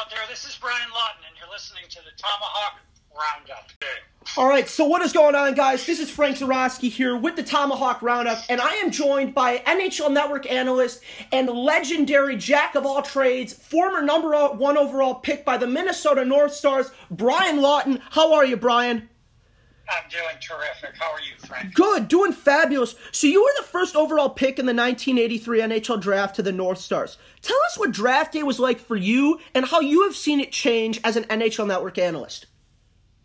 out there. This is Brian Lawton, and you're listening to the Tomahawk Roundup. All right, so what is going on, guys? This is Frank Zarowski here with the Tomahawk Roundup, and I am joined by NHL Network analyst and legendary jack of all trades, former number one overall pick by the Minnesota North Stars, Brian Lawton. How are you, Brian? I'm doing terrific. How are you, Frank? Good, doing fabulous. So you were the first overall pick in the 1983 NHL draft to the North Stars. Tell us what draft day was like for you and how you have seen it change as an NHL Network analyst.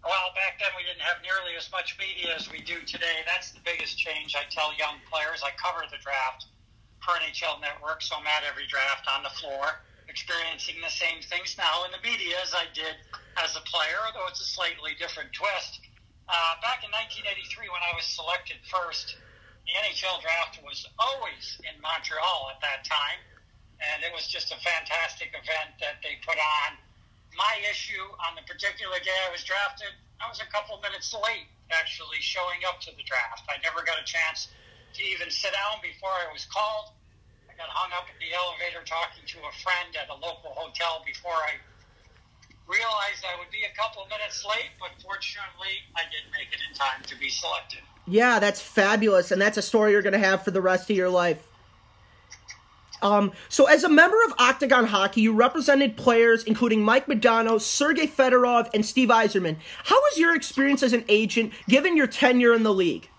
Well, back then we didn't have nearly as much media as we do today. That's the biggest change. I tell young players I cover the draft for NHL Network, so I'm at every draft on the floor, experiencing the same things now in the media as I did as a player, although it's a slightly different twist. Uh, back in 1983, when I was selected first, the NHL draft was always in Montreal at that time, and it was just a fantastic event that they put on. My issue on the particular day I was drafted, I was a couple minutes late actually showing up to the draft. I never got a chance to even sit down before I was called. I got hung up at the elevator talking to a friend at a local hotel before I realized I would be a couple minutes late, but fortunately, I did make it in time to be selected. Yeah, that's fabulous, and that's a story you're going to have for the rest of your life. Um, so, as a member of Octagon Hockey, you represented players including Mike Modano, Sergei Fedorov, and Steve Yzerman. How was your experience as an agent, given your tenure in the league?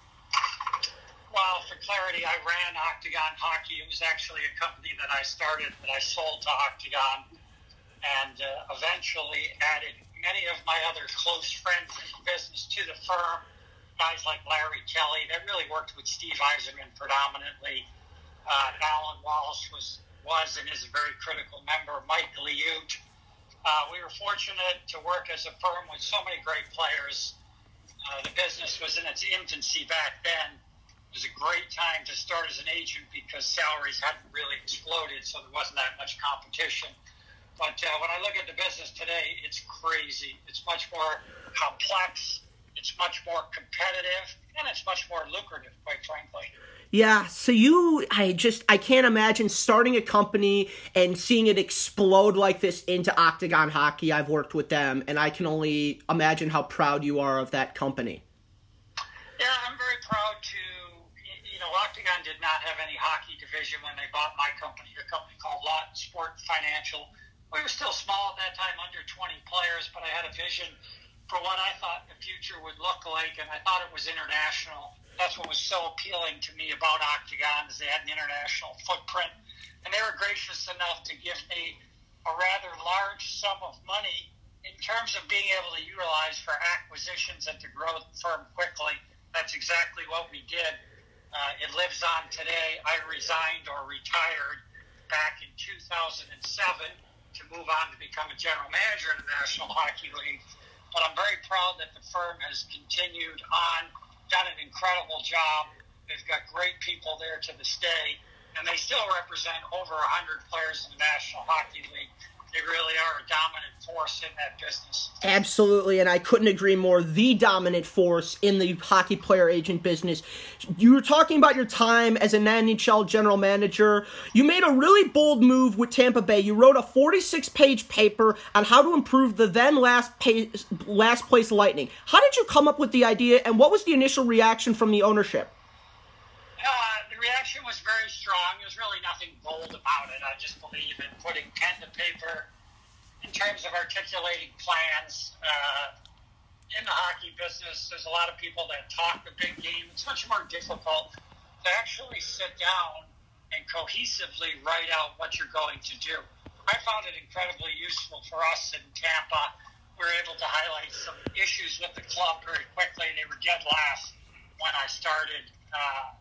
Well, for clarity, I ran Octagon Hockey. It was actually a company that I started that I sold to Octagon and uh, eventually added many of my other close friends in business to the firm. Guys like Larry Kelly that really worked with Steve Yzerman predominantly. Uh, Alan Walsh was was and is a very critical member. Mike Liut. Uh, we were fortunate to work as a firm with so many great players. Uh, the business was in its infancy back then. It was a great time to start as an agent because salaries hadn't really exploded, so there wasn't that much competition. But uh, when I look at the business today, it's crazy. It's much more complex. It's much more competitive, and it's much more lucrative, quite frankly. Yeah, so you, I just, I can't imagine starting a company and seeing it explode like this into Octagon Hockey. I've worked with them, and I can only imagine how proud you are of that company. Yeah, I'm very proud to, you know, Octagon did not have any hockey division when they bought my company, a company called Lot Sport Financial we were still small at that time, under 20 players, but I had a vision for what I thought the future would look like, and I thought it was international. That's what was so appealing to me about Octagon is they had an international footprint, and they were gracious enough to give me a rather large sum of money in terms of being able to utilize for acquisitions and to grow the firm quickly. That's exactly what we did. Uh, it lives on today. I resigned or retired back in 2007 to move on to become a general manager in the National Hockey League. But I'm very proud that the firm has continued on, done an incredible job. They've got great people there to this day, and they still represent over 100 players in the National Hockey League they really are a dominant force in that business. Absolutely, and I couldn't agree more. The dominant force in the hockey player agent business. You were talking about your time as an NHL general manager. You made a really bold move with Tampa Bay. You wrote a 46 page paper on how to improve the then last, pay, last place Lightning. How did you come up with the idea, and what was the initial reaction from the ownership? Reaction was very strong. There's really nothing bold about it. I just believe in putting pen to paper in terms of articulating plans. Uh, in the hockey business, there's a lot of people that talk the big game. It's much more difficult to actually sit down and cohesively write out what you're going to do. I found it incredibly useful for us in Tampa. We were able to highlight some issues with the club very quickly. They were dead last when I started. Uh,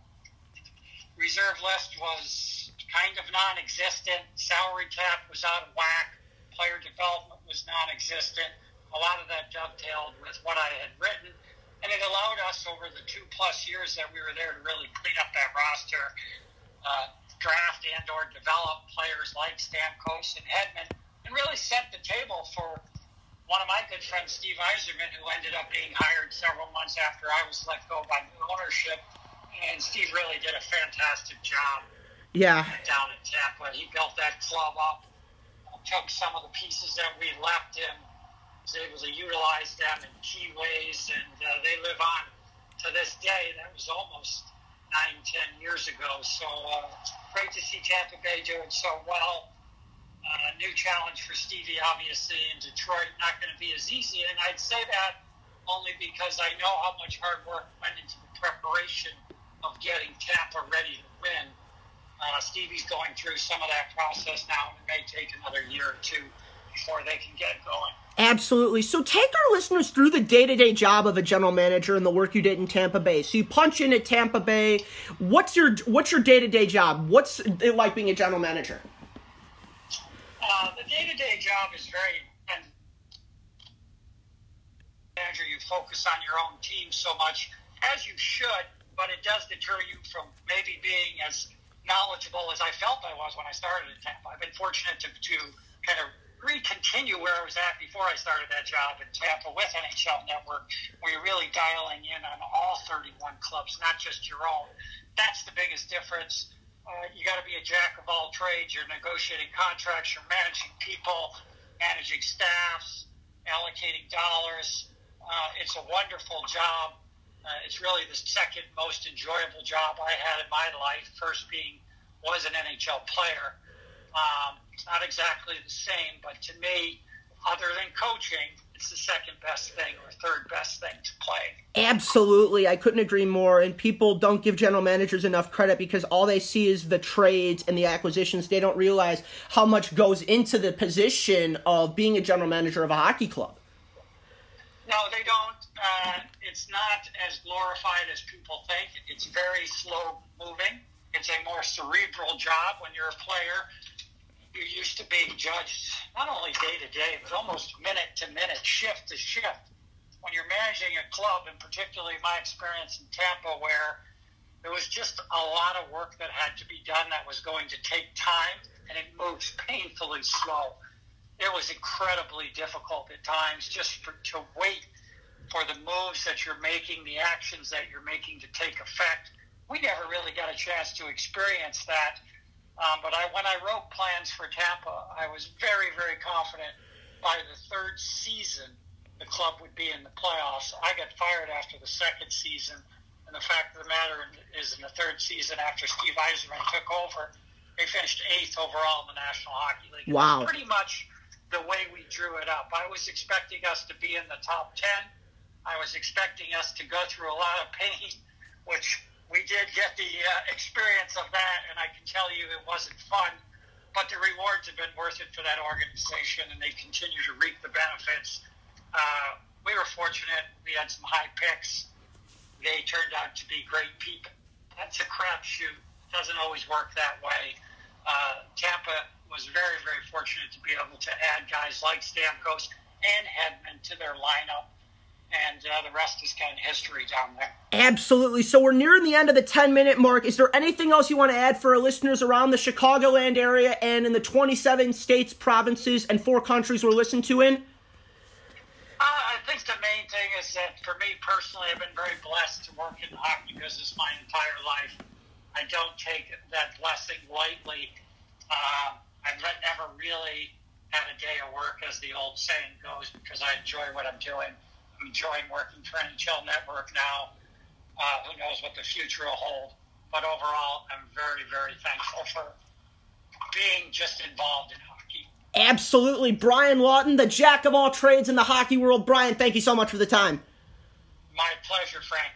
reserve list was kind of non-existent. Salary cap was out of whack. Player development was non-existent. A lot of that dovetailed with what I had written, and it allowed us over the two plus years that we were there to really clean up that roster, uh, draft and or develop players like Stamkos and Hedman, and really set the table for one of my good friends, Steve Yzerman, who ended up being hired several months after I was let go by new ownership and Steve really did a fantastic job. Yeah. Down in Tampa, he built that club up. Took some of the pieces that we left him, was able to utilize them in key ways, and uh, they live on to this day. That was almost nine, ten years ago. So uh, great to see Tampa Bay doing so well. Uh, new challenge for Stevie, obviously, in Detroit. Not going to be as easy, and I'd say that only because I know how much hard work went into the preparation of getting Tampa ready to win. Uh, Stevie's going through some of that process now, and it may take another year or two before they can get going. Absolutely. So take our listeners through the day-to-day job of a general manager and the work you did in Tampa Bay. So you punch in at Tampa Bay. What's your what's your day-to-day job? What's it like being a general manager? Uh, the day-to-day job is very manager. You focus on your own team so much, as you should, but it does deter you from maybe being as knowledgeable as I felt I was when I started at Tampa. I've been fortunate to, to kind of re-continue where I was at before I started that job in Tampa with NHL Network, where you're really dialing in on all 31 clubs, not just your own. That's the biggest difference uh, you got to be a jack of all trades. You're negotiating contracts, you're managing people, managing staffs, allocating dollars. Uh, it's a wonderful job. Uh, it's really the second most enjoyable job I had in my life. First being was an NHL player. Um, it's not exactly the same, but to me, other than coaching, it's the second best thing or third best thing to play. Absolutely. I couldn't agree more. And people don't give general managers enough credit because all they see is the trades and the acquisitions. They don't realize how much goes into the position of being a general manager of a hockey club. No, they don't. Uh, it's not as glorified as people think. It's very slow moving. It's a more cerebral job when you're a player you're used to being judged not only day to day, but almost minute to minute, shift to shift. When you're managing a club, and particularly my experience in Tampa, where there was just a lot of work that had to be done that was going to take time, and it moves painfully slow. It was incredibly difficult at times just for, to wait for the moves that you're making, the actions that you're making to take effect. We never really got a chance to experience that um, but I, when I wrote plans for Tampa, I was very, very confident by the third season the club would be in the playoffs. I got fired after the second season, and the fact of the matter is, in the third season after Steve Yzerman took over, they finished eighth overall in the National Hockey League. Wow! Pretty much the way we drew it up. I was expecting us to be in the top ten. I was expecting us to go through a lot of pain, which we did get the uh, experience of that, and I can tell you it wasn't fun. But the rewards have been worth it for that organization, and they continue to reap the benefits. Uh, we were fortunate; we had some high picks. They turned out to be great people. That's a crapshoot. Doesn't always work that way. Uh, Tampa was very, very fortunate to be able to add guys like Stamkos and Hedman to their lineup and uh, the rest is kind of history down there. Absolutely. So we're nearing the end of the 10 minute mark. Is there anything else you want to add for our listeners around the Chicagoland area and in the 27 states, provinces, and four countries we're listening to in? Uh, I think the main thing is that for me personally, I've been very blessed to work in the hockey business my entire life. I don't take that blessing lightly. Uh, I've never really had a day of work, as the old saying goes, because I enjoy what I'm doing. I'm enjoying working for NHL Network now. Uh, who knows what the future will hold? But overall, I'm very, very thankful for being just involved in hockey. Absolutely. Brian Lawton, the jack of all trades in the hockey world. Brian, thank you so much for the time. My pleasure, Frank.